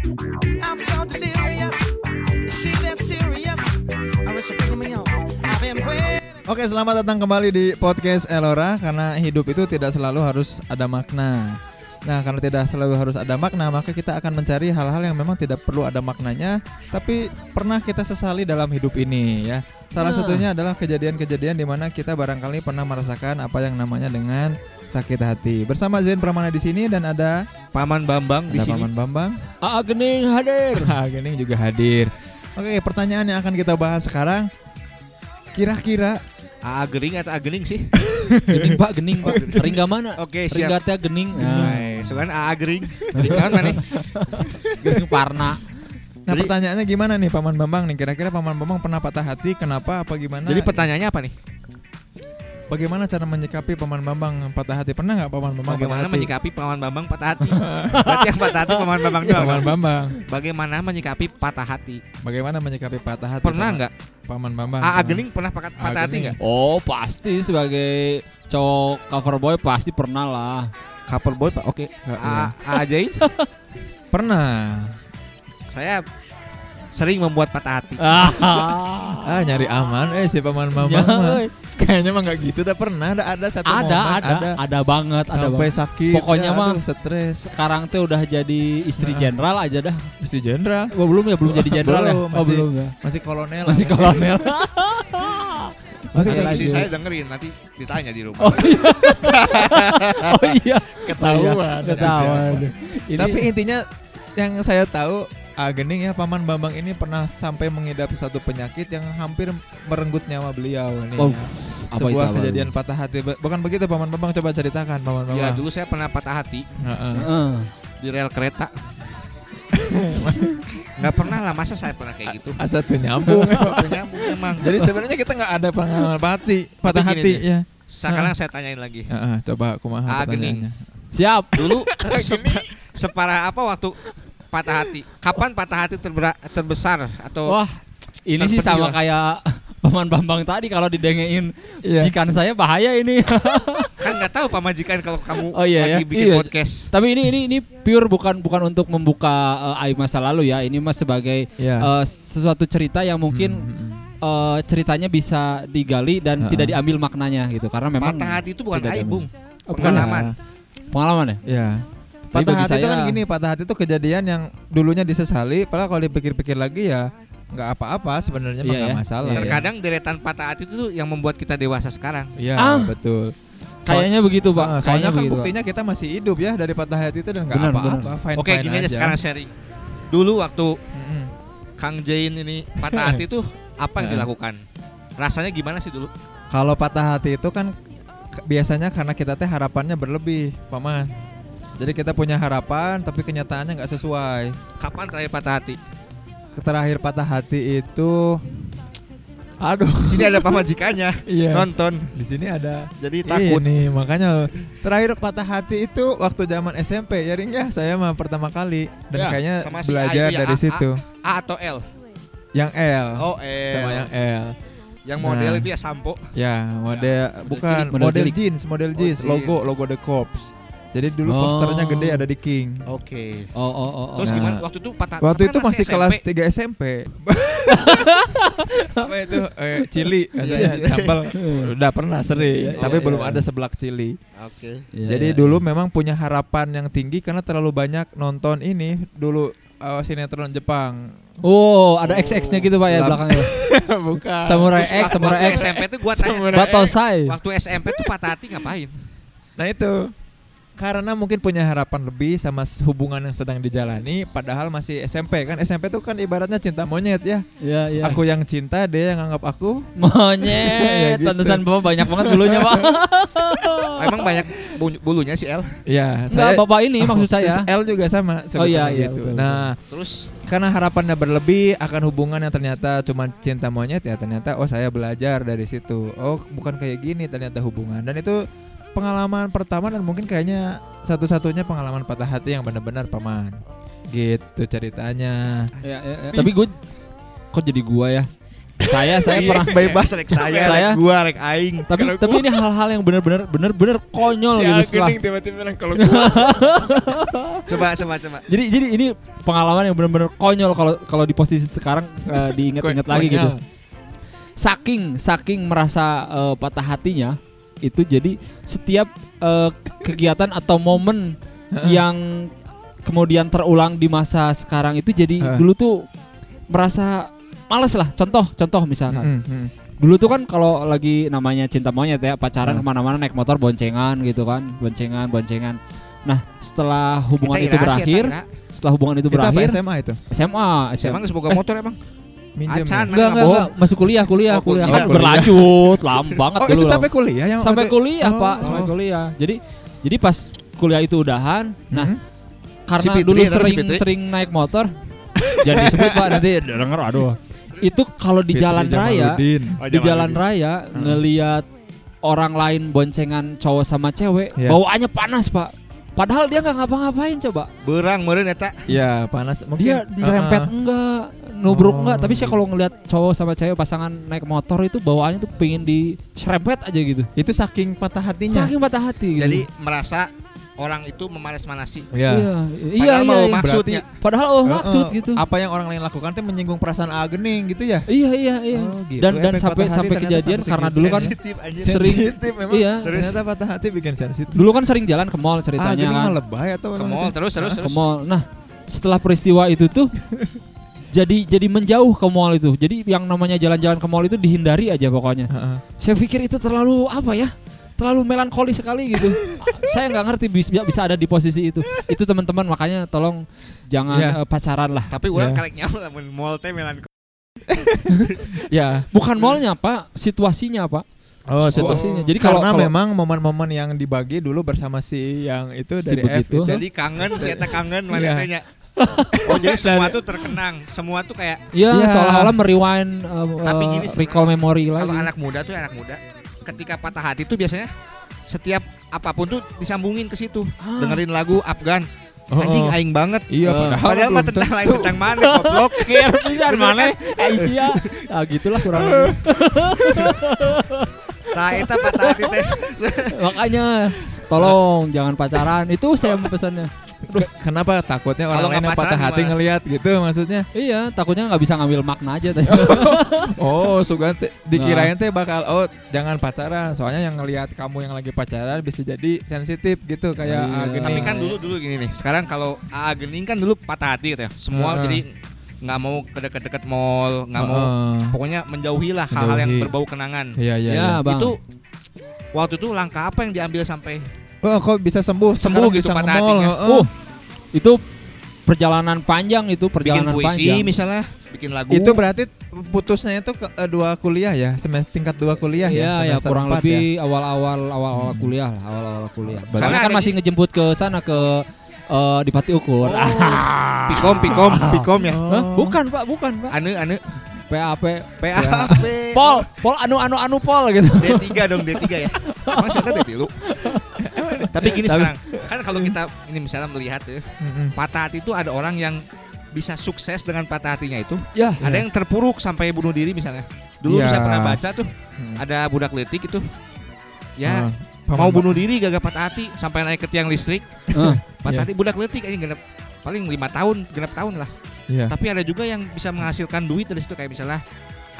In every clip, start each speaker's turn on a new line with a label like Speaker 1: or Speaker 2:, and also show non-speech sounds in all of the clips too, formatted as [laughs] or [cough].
Speaker 1: I'm so delirious. Is she that serious? I wish you could me on. I've been waiting.
Speaker 2: Oke, selamat datang kembali di podcast Elora karena hidup itu tidak selalu harus ada makna. Nah, karena tidak selalu harus ada makna, maka kita akan mencari hal-hal yang memang tidak perlu ada maknanya, tapi pernah kita sesali dalam hidup ini ya. Salah satunya adalah kejadian-kejadian di mana kita barangkali pernah merasakan apa yang namanya dengan sakit hati. Bersama Zen Pramana di sini dan ada
Speaker 3: Paman Bambang di
Speaker 2: ada
Speaker 3: sini.
Speaker 2: Paman Bambang.
Speaker 4: Aa Gening hadir. [laughs]
Speaker 2: Ah, Gening juga hadir. Oke, pertanyaan yang akan kita bahas sekarang kira-kira
Speaker 3: Aa Gering atau Agening sih? [laughs]
Speaker 4: Gening Pak, Gening Pak. Ringga mana?
Speaker 3: Oke, siap.
Speaker 4: Ringga teh Gening. Nah,
Speaker 3: Nah, soalnya Aa Gering. Gering kan mana? [laughs]
Speaker 4: Gening Parna.
Speaker 2: Nah
Speaker 3: Jadi-
Speaker 2: pertanyaannya gimana nih Paman Bambang nih Kira-kira Paman Bambang pernah patah hati Kenapa apa gimana
Speaker 3: Jadi pertanyaannya apa nih?
Speaker 2: Bagaimana cara menyikapi Paman Bambang patah hati Pernah nggak Paman Bambang
Speaker 3: Bagaimana
Speaker 2: patah hati?
Speaker 3: menyikapi Paman Bambang patah hati? Berarti yang patah hati Paman Bambang doang.
Speaker 2: Paman
Speaker 3: dong?
Speaker 2: Bambang
Speaker 3: Bagaimana menyikapi patah hati?
Speaker 2: Bagaimana menyikapi patah hati
Speaker 3: Pernah nggak?
Speaker 2: Paman Bambang
Speaker 3: Aa Gening pernah patah hati nggak?
Speaker 4: Oh, pasti sebagai cowok cover boy pasti pernah lah.
Speaker 3: Couple boy pak. Oke.
Speaker 2: Nggak,
Speaker 3: Aa
Speaker 2: iya. [laughs] Pernah
Speaker 3: saya sering membuat patah hati.
Speaker 4: Ah, [laughs]
Speaker 2: Ah nyari aman Eh si Paman Bambang
Speaker 4: Ya.
Speaker 2: Kayaknya mah nggak gitu Dah pernah ada, ada satu
Speaker 4: ada,
Speaker 2: momen
Speaker 4: ada, ada, banget, ada
Speaker 2: Sampai
Speaker 4: banget.
Speaker 2: sakit
Speaker 4: Pokoknya
Speaker 2: ya,
Speaker 4: mah-
Speaker 2: stres
Speaker 4: Sekarang tuh udah jadi istri
Speaker 2: Nah.
Speaker 4: jenderal aja dah.
Speaker 2: Mesti jenderal
Speaker 4: Oh, belum ya, belum jadi jenderal ya?
Speaker 2: Belum,
Speaker 4: Oh,
Speaker 2: masih-
Speaker 4: belum ya.
Speaker 2: Masih kolonel
Speaker 4: Masih kolonel. [laughs]
Speaker 2: Masih
Speaker 3: istri saya dengerin nanti ditanya di rumah.
Speaker 4: Oh iya. [laughs] oh iya.
Speaker 2: Ketahuan.
Speaker 4: Ketahuan. Ini
Speaker 2: Tapi intinya yang saya tahu ah, Gening ya Paman Bambang ini pernah sampai mengidap satu penyakit yang hampir merenggut nyawa beliau nih.
Speaker 4: Oh,
Speaker 2: ya.
Speaker 4: Apa
Speaker 2: Sebuah
Speaker 4: itu, apa
Speaker 2: kejadian patah hati. Bukan begitu Paman Bambang coba ceritakan Paman Bambang.
Speaker 3: Ya dulu saya pernah patah hati
Speaker 2: Heeh.
Speaker 4: Heeh.
Speaker 3: di rel kereta. [laughs] Nggak pernah lah masa saya pernah kayak gitu.
Speaker 2: Asa tuh nyambung. [laughs]
Speaker 3: Nyambung emang.
Speaker 2: Jadi sebenarnya kita nggak ada pengalaman patah hati, patah hati ya.
Speaker 3: Sekarang saya tanyain lagi.
Speaker 2: Heeh, coba kumaha
Speaker 3: Ah, Gening.
Speaker 2: pertanyaannya.
Speaker 4: Siap.
Speaker 3: Dulu [laughs] sepa- separah apa waktu patah hati? Kapan patah hati terbera- terbesar atau
Speaker 4: Wah, ini sih sama
Speaker 3: lah.
Speaker 4: kayak paman Bambang tadi kalau didengein
Speaker 2: Iya.
Speaker 4: jikan saya bahaya ini. [laughs]
Speaker 3: kan nggak tahu pamajikan kalau kamu
Speaker 4: Oh, iya,
Speaker 3: lagi
Speaker 4: ya.
Speaker 3: bikin
Speaker 2: Iya.
Speaker 3: podcast.
Speaker 4: Tapi ini ini ini pure bukan bukan untuk membuka eh, aib masa lalu ya. Ini mah sebagai
Speaker 2: Iya.
Speaker 4: eh, sesuatu cerita yang mungkin
Speaker 2: Hmm,
Speaker 4: eh, ceritanya bisa digali dan
Speaker 2: Heeh.
Speaker 4: tidak diambil maknanya gitu. Karena memang
Speaker 3: Patah hati itu bukan aib, Bung.
Speaker 4: Oh, bukan.
Speaker 3: Pengalaman.
Speaker 4: pengalaman ya.
Speaker 2: Iya.
Speaker 4: Tapi
Speaker 2: Patah hati itu
Speaker 4: saya-
Speaker 2: kan gini, patah hati itu kejadian yang dulunya disesali, padahal kalau dipikir-pikir lagi ya nggak apa-apa sebenarnya mah
Speaker 4: Iya
Speaker 2: nggak
Speaker 4: ya.
Speaker 2: masalah. Ya.
Speaker 3: Terkadang deretan patah hati itu tuh yang membuat kita dewasa sekarang.
Speaker 2: Iya,
Speaker 4: Ah.
Speaker 2: betul.
Speaker 4: Kayaknya begitu, Pak.
Speaker 2: Ah, soalnya
Speaker 4: Kayaknya
Speaker 2: kan
Speaker 4: begitu, Pak.
Speaker 2: buktinya kita masih hidup ya dari patah hati itu dan nggak apa-apa.
Speaker 3: Oke, gini aja sekarang sharing. Dulu waktu
Speaker 2: Mm-mm.
Speaker 3: Kang Jain ini patah hati tuh [laughs] apa yang dilakukan? Rasanya gimana sih dulu?
Speaker 2: Kalau patah hati itu kan biasanya karena kita teh harapannya berlebih, paman. Jadi kita punya harapan tapi kenyataannya nggak sesuai.
Speaker 3: Kapan terakhir patah hati?
Speaker 2: Terakhir patah hati itu, aduh,
Speaker 3: Di sini ada pamajikannya [laughs]
Speaker 2: iya.
Speaker 3: nonton.
Speaker 2: Di sini ada
Speaker 3: Jadi takut.
Speaker 2: Ini makanya terakhir patah hati itu waktu zaman SMP ya Ring ya saya mah pertama kali dan
Speaker 4: Ya,
Speaker 2: kayaknya
Speaker 3: sama si
Speaker 2: belajar
Speaker 3: A ya,
Speaker 2: dari
Speaker 3: A-
Speaker 2: situ.
Speaker 3: A atau L?
Speaker 2: Yang L
Speaker 3: Oh, L.
Speaker 2: sama yang L.
Speaker 3: Yang model
Speaker 2: Nah.
Speaker 3: itu ya sampo.
Speaker 2: Ya, model bukan
Speaker 4: cilik, model
Speaker 2: model jeans, model
Speaker 3: Oh,
Speaker 2: jeans,
Speaker 3: jeans.
Speaker 2: logo logo The Corps. Jadi dulu
Speaker 4: Oh.
Speaker 2: posternya gede ada di King.
Speaker 3: Oke.
Speaker 4: Oh, oh, oh, oh.
Speaker 3: Terus
Speaker 2: Nah.
Speaker 3: gimana waktu itu patah
Speaker 2: Waktu itu masih
Speaker 3: SMP.
Speaker 2: kelas 3 SMP. [laughs] Apa itu? Eh, cili katanya
Speaker 3: Iya.
Speaker 2: sambal. [laughs] Udah pernah sering,
Speaker 4: Iya,
Speaker 2: tapi
Speaker 4: iya,
Speaker 2: belum
Speaker 4: iya.
Speaker 2: ada seblak cili.
Speaker 3: Oke.
Speaker 4: Iya,
Speaker 2: Jadi
Speaker 4: iya,
Speaker 2: dulu
Speaker 4: iya.
Speaker 2: memang punya harapan yang tinggi karena terlalu banyak nonton ini dulu uh, sinetron Jepang.
Speaker 4: Oh, ada XX-nya gitu, Pak ya belakangnya. [laughs]
Speaker 2: Bukan.
Speaker 4: Samurai
Speaker 3: Terus
Speaker 4: X, Samurai X.
Speaker 3: SMP tuh gua tanya
Speaker 4: Batosai.
Speaker 3: Waktu SMP tuh patah hati ngapain?
Speaker 2: Nah itu karena mungkin punya harapan lebih sama hubungan yang sedang dijalani padahal masih SMP kan SMP tuh kan ibaratnya cinta monyet ya
Speaker 4: Iya, iya.
Speaker 2: aku yang cinta dia yang anggap aku [laughs] Ya
Speaker 4: Monyet,
Speaker 2: gitu.
Speaker 4: tantesan bapak banyak banget bulunya pak. [laughs]
Speaker 3: Emang banyak bu- bulunya si L.
Speaker 2: ya
Speaker 4: Enggak, bapak ini maksud [laughs] saya.
Speaker 2: L juga sama
Speaker 4: Oh, iya, iya,
Speaker 2: gitu.
Speaker 4: betul,
Speaker 2: nah
Speaker 3: Terus
Speaker 2: karena harapannya berlebih akan hubungan yang ternyata cuma cinta monyet ya ternyata oh saya belajar dari situ oh bukan kayak gini ternyata hubungan dan itu pengalaman pertama dan mungkin kayaknya satu-satunya pengalaman patah hati yang benar-benar paman gitu ceritanya
Speaker 4: Ya, ya, ya. Tapi gue kok jadi gua ya? saya saya
Speaker 3: Iya,
Speaker 4: pernah
Speaker 3: bebas rek saya,
Speaker 4: Saya-
Speaker 3: rek gua, rek aing.
Speaker 4: tapi tapi ini hal-hal yang benar-benar benar-benar konyol
Speaker 2: Si
Speaker 4: gitu setelah
Speaker 2: tiba-tiba kalau [laughs]
Speaker 3: Coba coba coba.
Speaker 4: jadi jadi ini pengalaman yang benar-benar konyol kalau kalau di posisi sekarang eh, diingat-ingat lagi gitu saking saking merasa eh, patah hatinya itu jadi setiap eh, kegiatan atau momen yang kemudian terulang di masa sekarang itu jadi dulu tuh merasa males lah contoh contoh misalkan
Speaker 2: Mm, mm.
Speaker 4: dulu tuh kan kalau lagi namanya cinta monyet ya pacaran
Speaker 2: Hmm.
Speaker 4: ke mana-mana naik motor boncengan gitu kan boncengan boncengan nah setelah hubungan itu berakhir setelah hubungan itu
Speaker 2: Itu apa
Speaker 4: berakhir
Speaker 2: SMA itu?
Speaker 4: SMA SMA
Speaker 3: Emang geus boga motor emang?
Speaker 2: Minjem.
Speaker 3: Acan,
Speaker 2: ya?
Speaker 4: Enggak, enggak, enggak, masuk kuliah, kuliah,
Speaker 3: Oh,
Speaker 4: kuliah.
Speaker 3: kuliah.
Speaker 4: Kan berlanjut, lama banget
Speaker 2: Oh,
Speaker 4: dulu.
Speaker 2: itu sampai kuliah yang
Speaker 4: sampai
Speaker 2: waktu-
Speaker 4: kuliah,
Speaker 2: Oh,
Speaker 4: Pak,
Speaker 2: oh.
Speaker 4: sampai kuliah. Jadi jadi pas kuliah itu udahan, nah
Speaker 2: Mhm.
Speaker 4: karena
Speaker 3: Si
Speaker 4: dulu
Speaker 3: si
Speaker 4: sering
Speaker 3: Fitri.
Speaker 4: sering naik motor, jadi disebut Pak nanti [laughs] denger aduh. Itu kalau di
Speaker 2: Fitri
Speaker 4: jalan raya,
Speaker 2: Jamaluddin.
Speaker 4: di jalan raya ngelihat orang lain boncengan cowok sama cewek,
Speaker 2: Iya.
Speaker 4: bawaannya panas, Pak. Padahal dia nggak ngapa-ngapain coba.
Speaker 3: Berang meureun eta.
Speaker 2: Iya, panas. Mungkin
Speaker 4: Dia dirempet
Speaker 2: uh-uh.
Speaker 4: enggak, nubruk
Speaker 2: Oh,
Speaker 4: enggak, tapi saya kalau ngelihat cowok sama cewek pasangan naik motor itu bawaannya tuh pengen diserempet aja gitu.
Speaker 2: Itu saking patah hatinya.
Speaker 4: Saking patah hati gitu.
Speaker 3: Jadi merasa orang itu memanas-manasi.
Speaker 2: Iya.
Speaker 4: iya, iya,
Speaker 3: Padahal
Speaker 4: iya,
Speaker 3: mau
Speaker 4: iya.
Speaker 3: maksudnya.
Speaker 4: Padahal oh maksud gitu.
Speaker 2: Apa yang orang lain lakukan tuh menyinggung perasaan Agening gitu ya?
Speaker 4: Iya, iya, iya.
Speaker 2: Oh, gitu.
Speaker 4: Dan dan sampai sampai kejadian karena dulu kan
Speaker 3: Sensitif.
Speaker 4: Sering-
Speaker 2: Sensitif memang.
Speaker 4: iya.
Speaker 2: Ternyata patah hati bikin sensitif.
Speaker 4: dulu kan sering jalan ke mall ceritanya
Speaker 2: Agening
Speaker 4: kan.
Speaker 2: lebay atau
Speaker 3: Ke mall
Speaker 2: sih?
Speaker 3: terus terus
Speaker 4: ke
Speaker 3: terus.
Speaker 4: mall. Nah, setelah peristiwa itu tuh [laughs] jadi jadi menjauh ke mall itu. Jadi yang namanya jalan-jalan ke mall itu dihindari aja pokoknya.
Speaker 2: Heeh.
Speaker 4: Saya pikir itu terlalu apa ya? Terlalu melankoli sekali gitu. [laughs] saya nggak ngerti bisa bisa ada di posisi itu. Itu teman-teman makanya tolong jangan
Speaker 2: Iya.
Speaker 4: eh, pacaran lah.
Speaker 3: Tapi orang
Speaker 2: Ya.
Speaker 3: karek nyawa lamun mall teh melan [laughs]
Speaker 2: Ya.
Speaker 4: Bukan mallnya pak, situasinya pak.
Speaker 2: Oh,
Speaker 4: Situasinya. Jadi
Speaker 2: Karena
Speaker 4: kalau kalau-
Speaker 2: memang momen-momen yang dibagi dulu bersama si yang itu
Speaker 4: Si
Speaker 2: dari F
Speaker 4: begitu.
Speaker 2: itu.
Speaker 3: jadi kangen si eta kangen
Speaker 2: Iya.
Speaker 3: mana teh nya. [laughs] Oh jadi semua tuh terkenang, semua tuh kayak
Speaker 4: Ya,
Speaker 2: Iya.
Speaker 4: seolah-olah merewind uh,
Speaker 3: Tapi gini sih,
Speaker 4: recall memory lagi.
Speaker 3: kalau anak muda tuh anak muda ketika patah hati tuh biasanya setiap apa pun tuh disambungin ke situ.
Speaker 4: Ah.
Speaker 3: Dengerin lagu Afgan.
Speaker 2: Oh,
Speaker 3: Anjing
Speaker 2: oh.
Speaker 3: aing banget.
Speaker 2: Iya,
Speaker 4: Eh,
Speaker 2: padahal,
Speaker 3: Padahal mah tentang lain tentang mana [laughs] goblok.
Speaker 4: Pisan
Speaker 3: Bener
Speaker 4: mana?
Speaker 3: kan?
Speaker 4: Aisyah. Ah gitulah kurang [laughs] lebih.
Speaker 3: Tah eta patah hati teh.
Speaker 4: Makanya tolong jangan pacaran. Itu saya pesannya.
Speaker 2: Ke- Kenapa takutnya orang
Speaker 3: Kalau
Speaker 2: lain yang patah hati
Speaker 3: gimana?
Speaker 2: ngelihat gitu maksudnya?
Speaker 4: Iya, takutnya nggak bisa ngambil makna aja tadi. [laughs]
Speaker 2: Oh, sugan teh dikirain teh bakal oh jangan pacaran. Soalnya yang ngelihat kamu yang lagi pacaran bisa jadi sensitif gitu kayak
Speaker 4: Iya.
Speaker 2: Agening.
Speaker 3: Tapi kan dulu dulu gini nih. Sekarang kalau AA Gening kan dulu patah hati gitu ya. Semua
Speaker 2: Heeh.
Speaker 3: jadi nggak mau ke deket-deket mall, nggak mau
Speaker 2: Heeh.
Speaker 3: pokoknya menjauhi lah hal-hal yang berbau kenangan.
Speaker 2: Iya iya.
Speaker 4: Ya,
Speaker 2: iya.
Speaker 3: Itu waktu itu langkah apa yang diambil sampai
Speaker 2: Oh, kok bisa sembuh?
Speaker 3: Sembuh
Speaker 2: Sekarang
Speaker 3: gitu
Speaker 2: bisa
Speaker 3: patah hatinya.
Speaker 4: Uh, itu perjalanan panjang itu
Speaker 3: bikin
Speaker 4: perjalanan
Speaker 3: puisi
Speaker 4: panjang.
Speaker 3: misalnya, bikin lagu.
Speaker 2: Itu berarti putusnya itu ke eh, dua kuliah ya, semester tingkat dua kuliah
Speaker 4: Iya,
Speaker 2: ya,
Speaker 4: ya
Speaker 2: semester
Speaker 4: kurang lebih awal-awal awal-awal
Speaker 2: Hmm.
Speaker 4: kuliah lah, awal-awal kuliah.
Speaker 2: Berarti
Speaker 4: Soalnya kan
Speaker 3: ada
Speaker 4: masih ngejemput ke sana ke eh, di Pati Ukur.
Speaker 3: Oh, pikom pikom [laughs] pikom ya.
Speaker 2: ya.
Speaker 4: Hah? Bukan, Pak, bukan, Pak.
Speaker 3: Anu anu
Speaker 4: PAP
Speaker 3: PAP.
Speaker 4: Pol, Pol anu anu anu Pol gitu.
Speaker 3: D3 dong D3 ya. Emang siapa D3 [laughs] lu? Tapi gini
Speaker 2: Tapi-
Speaker 3: sekarang, kan kalau kita ini misalnya melihat ya,
Speaker 2: Mm-mm.
Speaker 3: patah hati itu ada orang yang bisa sukses dengan patah hatinya itu,
Speaker 4: Ya,
Speaker 3: ada yang terpuruk sampai bunuh diri misalnya. Dulu
Speaker 2: Iya.
Speaker 3: saya pernah baca tuh,
Speaker 2: Hmm.
Speaker 3: ada budak letik itu, ya
Speaker 2: Ah,
Speaker 3: mau bunuh diri gagal patah hati sampai naik ke tiang listrik,
Speaker 4: Eh, [laughs]
Speaker 3: patah
Speaker 2: Iya.
Speaker 3: hati budak letik aja genep paling lima tahun, genep tahun lah.
Speaker 2: Iya.
Speaker 3: Tapi ada juga yang bisa menghasilkan duit dari situ kayak misalnya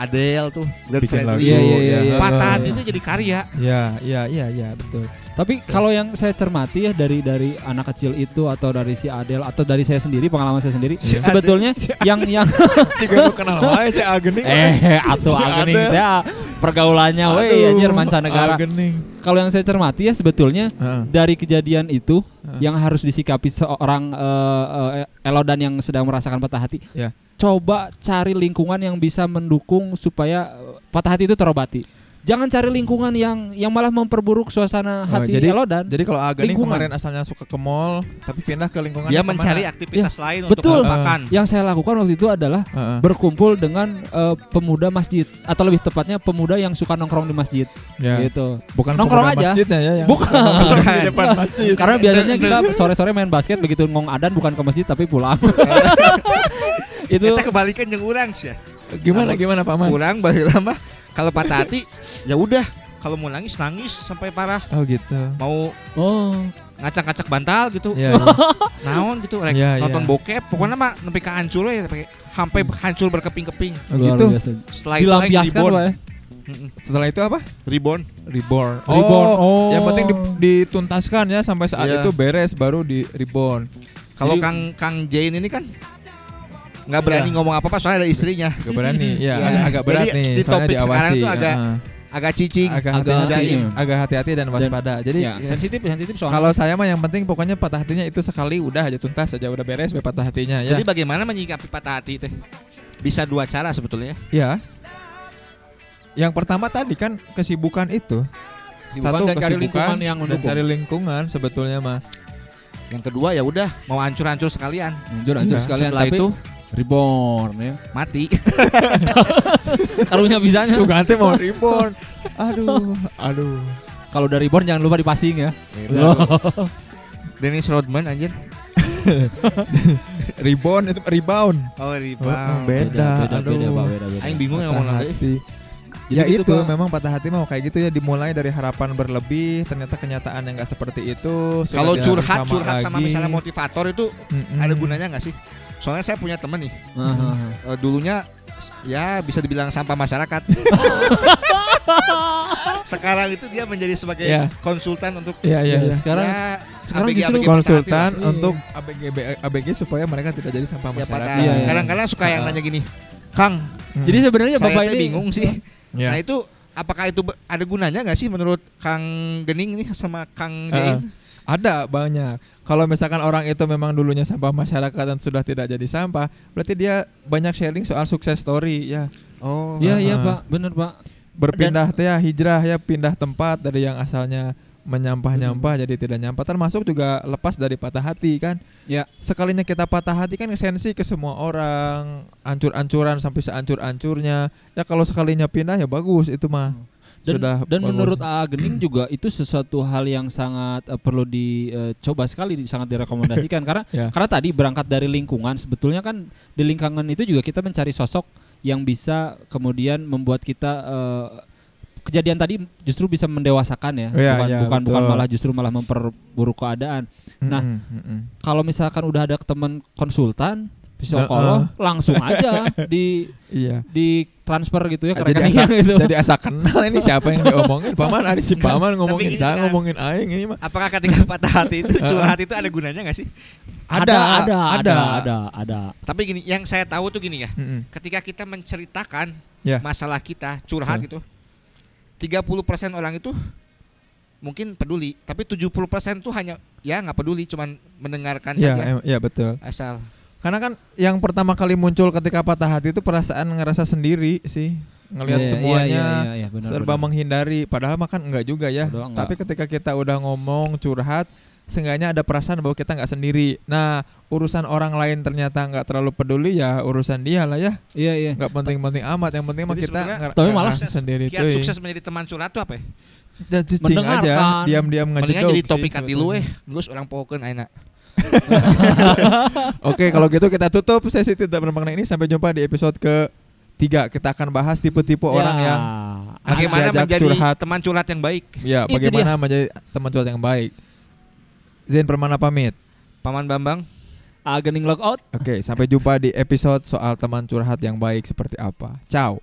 Speaker 3: Adele tuh, Glenn
Speaker 2: Bikin lagu.
Speaker 3: Fredly.
Speaker 4: Iya, iya, iya, iya.
Speaker 3: Patah hati itu jadi karya.
Speaker 2: Iya, iya, iya, iya, betul.
Speaker 4: Tapi kalau yang saya cermati ya dari dari anak kecil itu atau dari si Adel atau dari saya sendiri pengalaman saya sendiri
Speaker 2: Si
Speaker 4: sebetulnya yang yang [laughs]
Speaker 2: Si gue kenal wae si Agening.
Speaker 4: eh [laughs] atuh
Speaker 2: Si
Speaker 4: agening ah, pergaulannya weh anjir mancanegara.
Speaker 2: Agening.
Speaker 4: Kalau yang saya cermati ya sebetulnya
Speaker 2: Heeh.
Speaker 4: dari kejadian itu
Speaker 2: Heeh.
Speaker 4: yang harus disikapi seorang eh, eh, elodan yang sedang merasakan patah hati.
Speaker 2: Ya.
Speaker 4: Coba cari lingkungan yang bisa mendukung supaya eh, patah hati itu terobati. Jangan cari lingkungan yang yang malah memperburuk suasana
Speaker 2: Oh,
Speaker 4: hati
Speaker 2: jadi-
Speaker 4: elodan.
Speaker 2: Jadi kalau Agening
Speaker 4: Lingkungan.
Speaker 2: kemarin asalnya suka ke mall, tapi pindah ke lingkungan
Speaker 3: Dia
Speaker 2: yang
Speaker 3: mencari
Speaker 2: ke mana?
Speaker 3: aktivitas lain
Speaker 4: betul.
Speaker 3: untuk melupakan.
Speaker 4: yang saya lakukan waktu itu adalah
Speaker 2: Heeh.
Speaker 4: berkumpul dengan eh, pemuda masjid atau lebih tepatnya pemuda yang suka nongkrong di masjid
Speaker 2: Ya.
Speaker 4: gitu.
Speaker 2: Bukan
Speaker 4: Nongkrong
Speaker 2: pemuda
Speaker 4: aja.
Speaker 2: masjidnya ya yang
Speaker 4: Bukan.
Speaker 2: suka nongkrong di depan masjid.
Speaker 4: Karena biasanya kita [laughs] sore-sore main basket begitu ngong adan bukan ke masjid tapi pulang. [laughs] itu
Speaker 3: Kita kebalikan yang urang sih ya.
Speaker 2: Gimana gimana paman?
Speaker 3: kurang baheula mah kalau patah hati ya udah kalau mau nangis nangis sampai parah
Speaker 2: Oh gitu.
Speaker 3: mau
Speaker 4: Oh.
Speaker 3: ngacak-ngacak bantal gitu
Speaker 2: Iya. iya. [laughs]
Speaker 3: naon gitu rek
Speaker 2: Iya,
Speaker 3: nonton
Speaker 2: iya.
Speaker 3: bokep pokoknya mah sampai ke hancur ya sampai sampai hancur berkeping-keping
Speaker 2: Oh gitu.
Speaker 4: biasa.
Speaker 3: setelah itu aing
Speaker 4: Dilampiaskan
Speaker 3: reborn
Speaker 4: Pak ya.
Speaker 2: Setelah itu apa?
Speaker 3: reborn
Speaker 2: Reborn.
Speaker 4: Reborn. Oh.
Speaker 2: Yang penting di- dituntaskan ya sampai saat
Speaker 3: Iya.
Speaker 2: itu beres baru di reborn.
Speaker 3: kalau Kang Kang Jane ini kan nggak berani
Speaker 2: Iya.
Speaker 3: ngomong apa-apa soalnya ada istrinya
Speaker 2: Agak berani. ya,
Speaker 3: Iya.
Speaker 2: agak, agak berat
Speaker 3: Jadi
Speaker 2: nih.
Speaker 3: di
Speaker 2: soalnya
Speaker 3: topik sekarang
Speaker 2: diawasi.
Speaker 3: tuh agak
Speaker 2: Heeh.
Speaker 3: agak cicing
Speaker 2: agak hati-hati, agak hati-hati dan waspada. Jadi
Speaker 4: Ya, sensitif sensitif soalnya.
Speaker 2: kalau saya mah yang penting pokoknya patah hatinya itu sekali udah aja tuntas aja udah beres be patah hatinya ya.
Speaker 3: jadi bagaimana menyikapi patah hati teh bisa dua cara sebetulnya
Speaker 2: ya. Yang pertama tadi kan kesibukan itu.
Speaker 4: Hiburan dan cari lingkungan yang
Speaker 2: dan
Speaker 4: mendukung.
Speaker 2: cari lingkungan sebetulnya mah.
Speaker 3: yang kedua ya udah mau hancur-hancur sekalian
Speaker 4: Hancur hancur
Speaker 2: Iya.
Speaker 4: sekalian
Speaker 3: setelah
Speaker 4: tapi
Speaker 3: itu
Speaker 4: reborn ya.
Speaker 3: mati [laughs]
Speaker 4: Karunya bisanya.
Speaker 2: Sugante mau reborn. Aduh, aduh.
Speaker 4: Kalau dari reborn jangan lupa dipasing ya.
Speaker 3: Dennis Rodman anjir [laughs]
Speaker 2: Reborn itu rebound.
Speaker 3: oh
Speaker 2: Oh,
Speaker 3: rebound
Speaker 2: beda.
Speaker 4: beda,
Speaker 2: aduh.
Speaker 4: beda, beda, beda.
Speaker 3: Aing bingung yang ngomong nanti
Speaker 2: ya
Speaker 4: gitu,
Speaker 2: itu
Speaker 4: Pak.
Speaker 2: memang patah hati mau kayak gitu ya dimulai dari harapan berlebih ternyata kenyataan yang nggak seperti itu
Speaker 3: kalau curhat
Speaker 2: sama
Speaker 3: curhat sama
Speaker 2: lagi.
Speaker 3: misalnya motivator itu
Speaker 2: Mm-mm.
Speaker 3: ada gunanya nggak sih soalnya saya punya temen nih
Speaker 4: Aha.
Speaker 3: eh, dulunya ya bisa dibilang sampah masyarakat [laughs] sekarang itu dia menjadi sebagai
Speaker 2: Ya.
Speaker 3: konsultan untuk
Speaker 2: Iya iya
Speaker 4: Ya,
Speaker 2: iya.
Speaker 4: sekarang
Speaker 3: ya,
Speaker 4: sekarang
Speaker 3: ABG,
Speaker 4: justru
Speaker 3: ABG
Speaker 2: konsultan
Speaker 4: Iya.
Speaker 2: untuk ABG ABG supaya mereka tidak jadi sampah
Speaker 3: ya patah
Speaker 2: masyarakat.
Speaker 4: Iya, iya.
Speaker 3: kadang-kadang suka yang nanya gini Kang
Speaker 2: Hmm.
Speaker 4: Jadi sebenarnya
Speaker 3: saya
Speaker 4: Bapak ini
Speaker 3: bingung sih [laughs]
Speaker 2: Ya.
Speaker 3: nah itu apakah itu ada gunanya nggak sih menurut Kang Gening nih sama Kang
Speaker 2: Ah.
Speaker 3: Jain
Speaker 2: Ada banyak. Kalau misalkan orang itu memang dulunya sampah masyarakat dan sudah tidak jadi sampah, berarti dia banyak sharing soal sukses story ya.
Speaker 3: oh
Speaker 4: Iya iya. Pak, bener Pak.
Speaker 2: Berpindah teh ya hijrah ya pindah tempat dari yang asalnya menyampah-nyampah
Speaker 4: Hmm.
Speaker 2: jadi tidak nyampah termasuk juga lepas dari patah hati kan.
Speaker 4: Ya.
Speaker 2: Sekalinya kita patah hati kan sensi ke semua orang, ancur-ancuran sampai seancur-ancurnya. Ya kalau sekalinya pindah ya bagus itu mah.
Speaker 4: Dan,
Speaker 2: Sudah
Speaker 4: dan menurut A Gening juga itu sesuatu hal yang sangat eh, perlu dicoba sekali, di- sangat direkomendasikan [laughs] karena
Speaker 2: Ya.
Speaker 4: karena tadi berangkat dari lingkungan sebetulnya kan di lingkungan itu juga kita mencari sosok yang bisa kemudian membuat kita eh, kejadian tadi justru bisa mendewasakan ya,
Speaker 2: Iya,
Speaker 4: bukan
Speaker 2: iya,
Speaker 4: bukan bukan malah justru malah memperburuk keadaan. Nah,
Speaker 2: Mm-mm, mm-mm.
Speaker 4: Kalau misalkan udah ada teman konsultan Psikolog langsung aja di [laughs]
Speaker 2: Iya.
Speaker 4: di transfer gitu ya ke
Speaker 2: jadi asa,
Speaker 4: gitu.
Speaker 2: jadi asa kenal ini siapa yang diomongin paman ada si paman ngomongin saya ngomongin aing ini mah
Speaker 3: apakah ketika [laughs] patah hati itu curhat itu ada gunanya nggak sih
Speaker 4: ada, ada, ada, ada, ada.
Speaker 3: tapi gini yang saya tahu tuh gini ya
Speaker 2: Mm-mm.
Speaker 3: ketika kita menceritakan
Speaker 2: Ya.
Speaker 3: masalah kita curhat
Speaker 2: Ya.
Speaker 3: gitu 30% orang itu mungkin peduli tapi 70% tuh hanya ya nggak peduli cuman mendengarkan
Speaker 2: ya
Speaker 3: saja
Speaker 2: em- ya betul
Speaker 3: asal
Speaker 2: karena kan yang pertama kali muncul ketika patah hati itu perasaan ngerasa sendiri sih. Ngelihat
Speaker 4: Iya, iya,
Speaker 2: semuanya
Speaker 4: iya, iya, iya, benar,
Speaker 2: serba
Speaker 4: benar.
Speaker 2: menghindari. Padahal mah kan enggak juga ya.
Speaker 4: Padahal enggak.
Speaker 2: tapi ketika kita udah ngomong curhat seenggaknya ada perasaan bahwa kita nggak sendiri. Nah urusan orang lain ternyata nggak terlalu peduli ya urusan dia lah ya.
Speaker 4: Iya, iya.
Speaker 2: nggak penting-penting amat. Yang penting mah kita
Speaker 4: Tapi malah
Speaker 2: ngerasa sendiri
Speaker 3: kiat
Speaker 2: tuh.
Speaker 3: sukses menjadi teman curhat tuh apa ya?
Speaker 2: Ya, cicing aja
Speaker 4: Mendengarkan.
Speaker 2: diam-diam
Speaker 3: mendingan
Speaker 2: ngejedok
Speaker 3: jadi topik hati lu eh. terus orang pohokeun ayeuna [laughs]
Speaker 2: Oke, kalau gitu kita tutup sesi tidak bermakna ini sampai jumpa di episode ke tiga. Kita akan bahas tipe-tipe
Speaker 4: Ya.
Speaker 2: orang yang
Speaker 3: bagaimana menjadi
Speaker 2: curhat.
Speaker 3: teman curhat yang baik
Speaker 2: Ya,
Speaker 4: Itu
Speaker 2: bagaimana menjadi teman curhat yang baik. Zain Permana pamit.
Speaker 3: paman Bambang
Speaker 4: Ah, gening logout.
Speaker 2: Oke, sampai jumpa di episode soal teman curhat yang baik seperti apa. Ciao.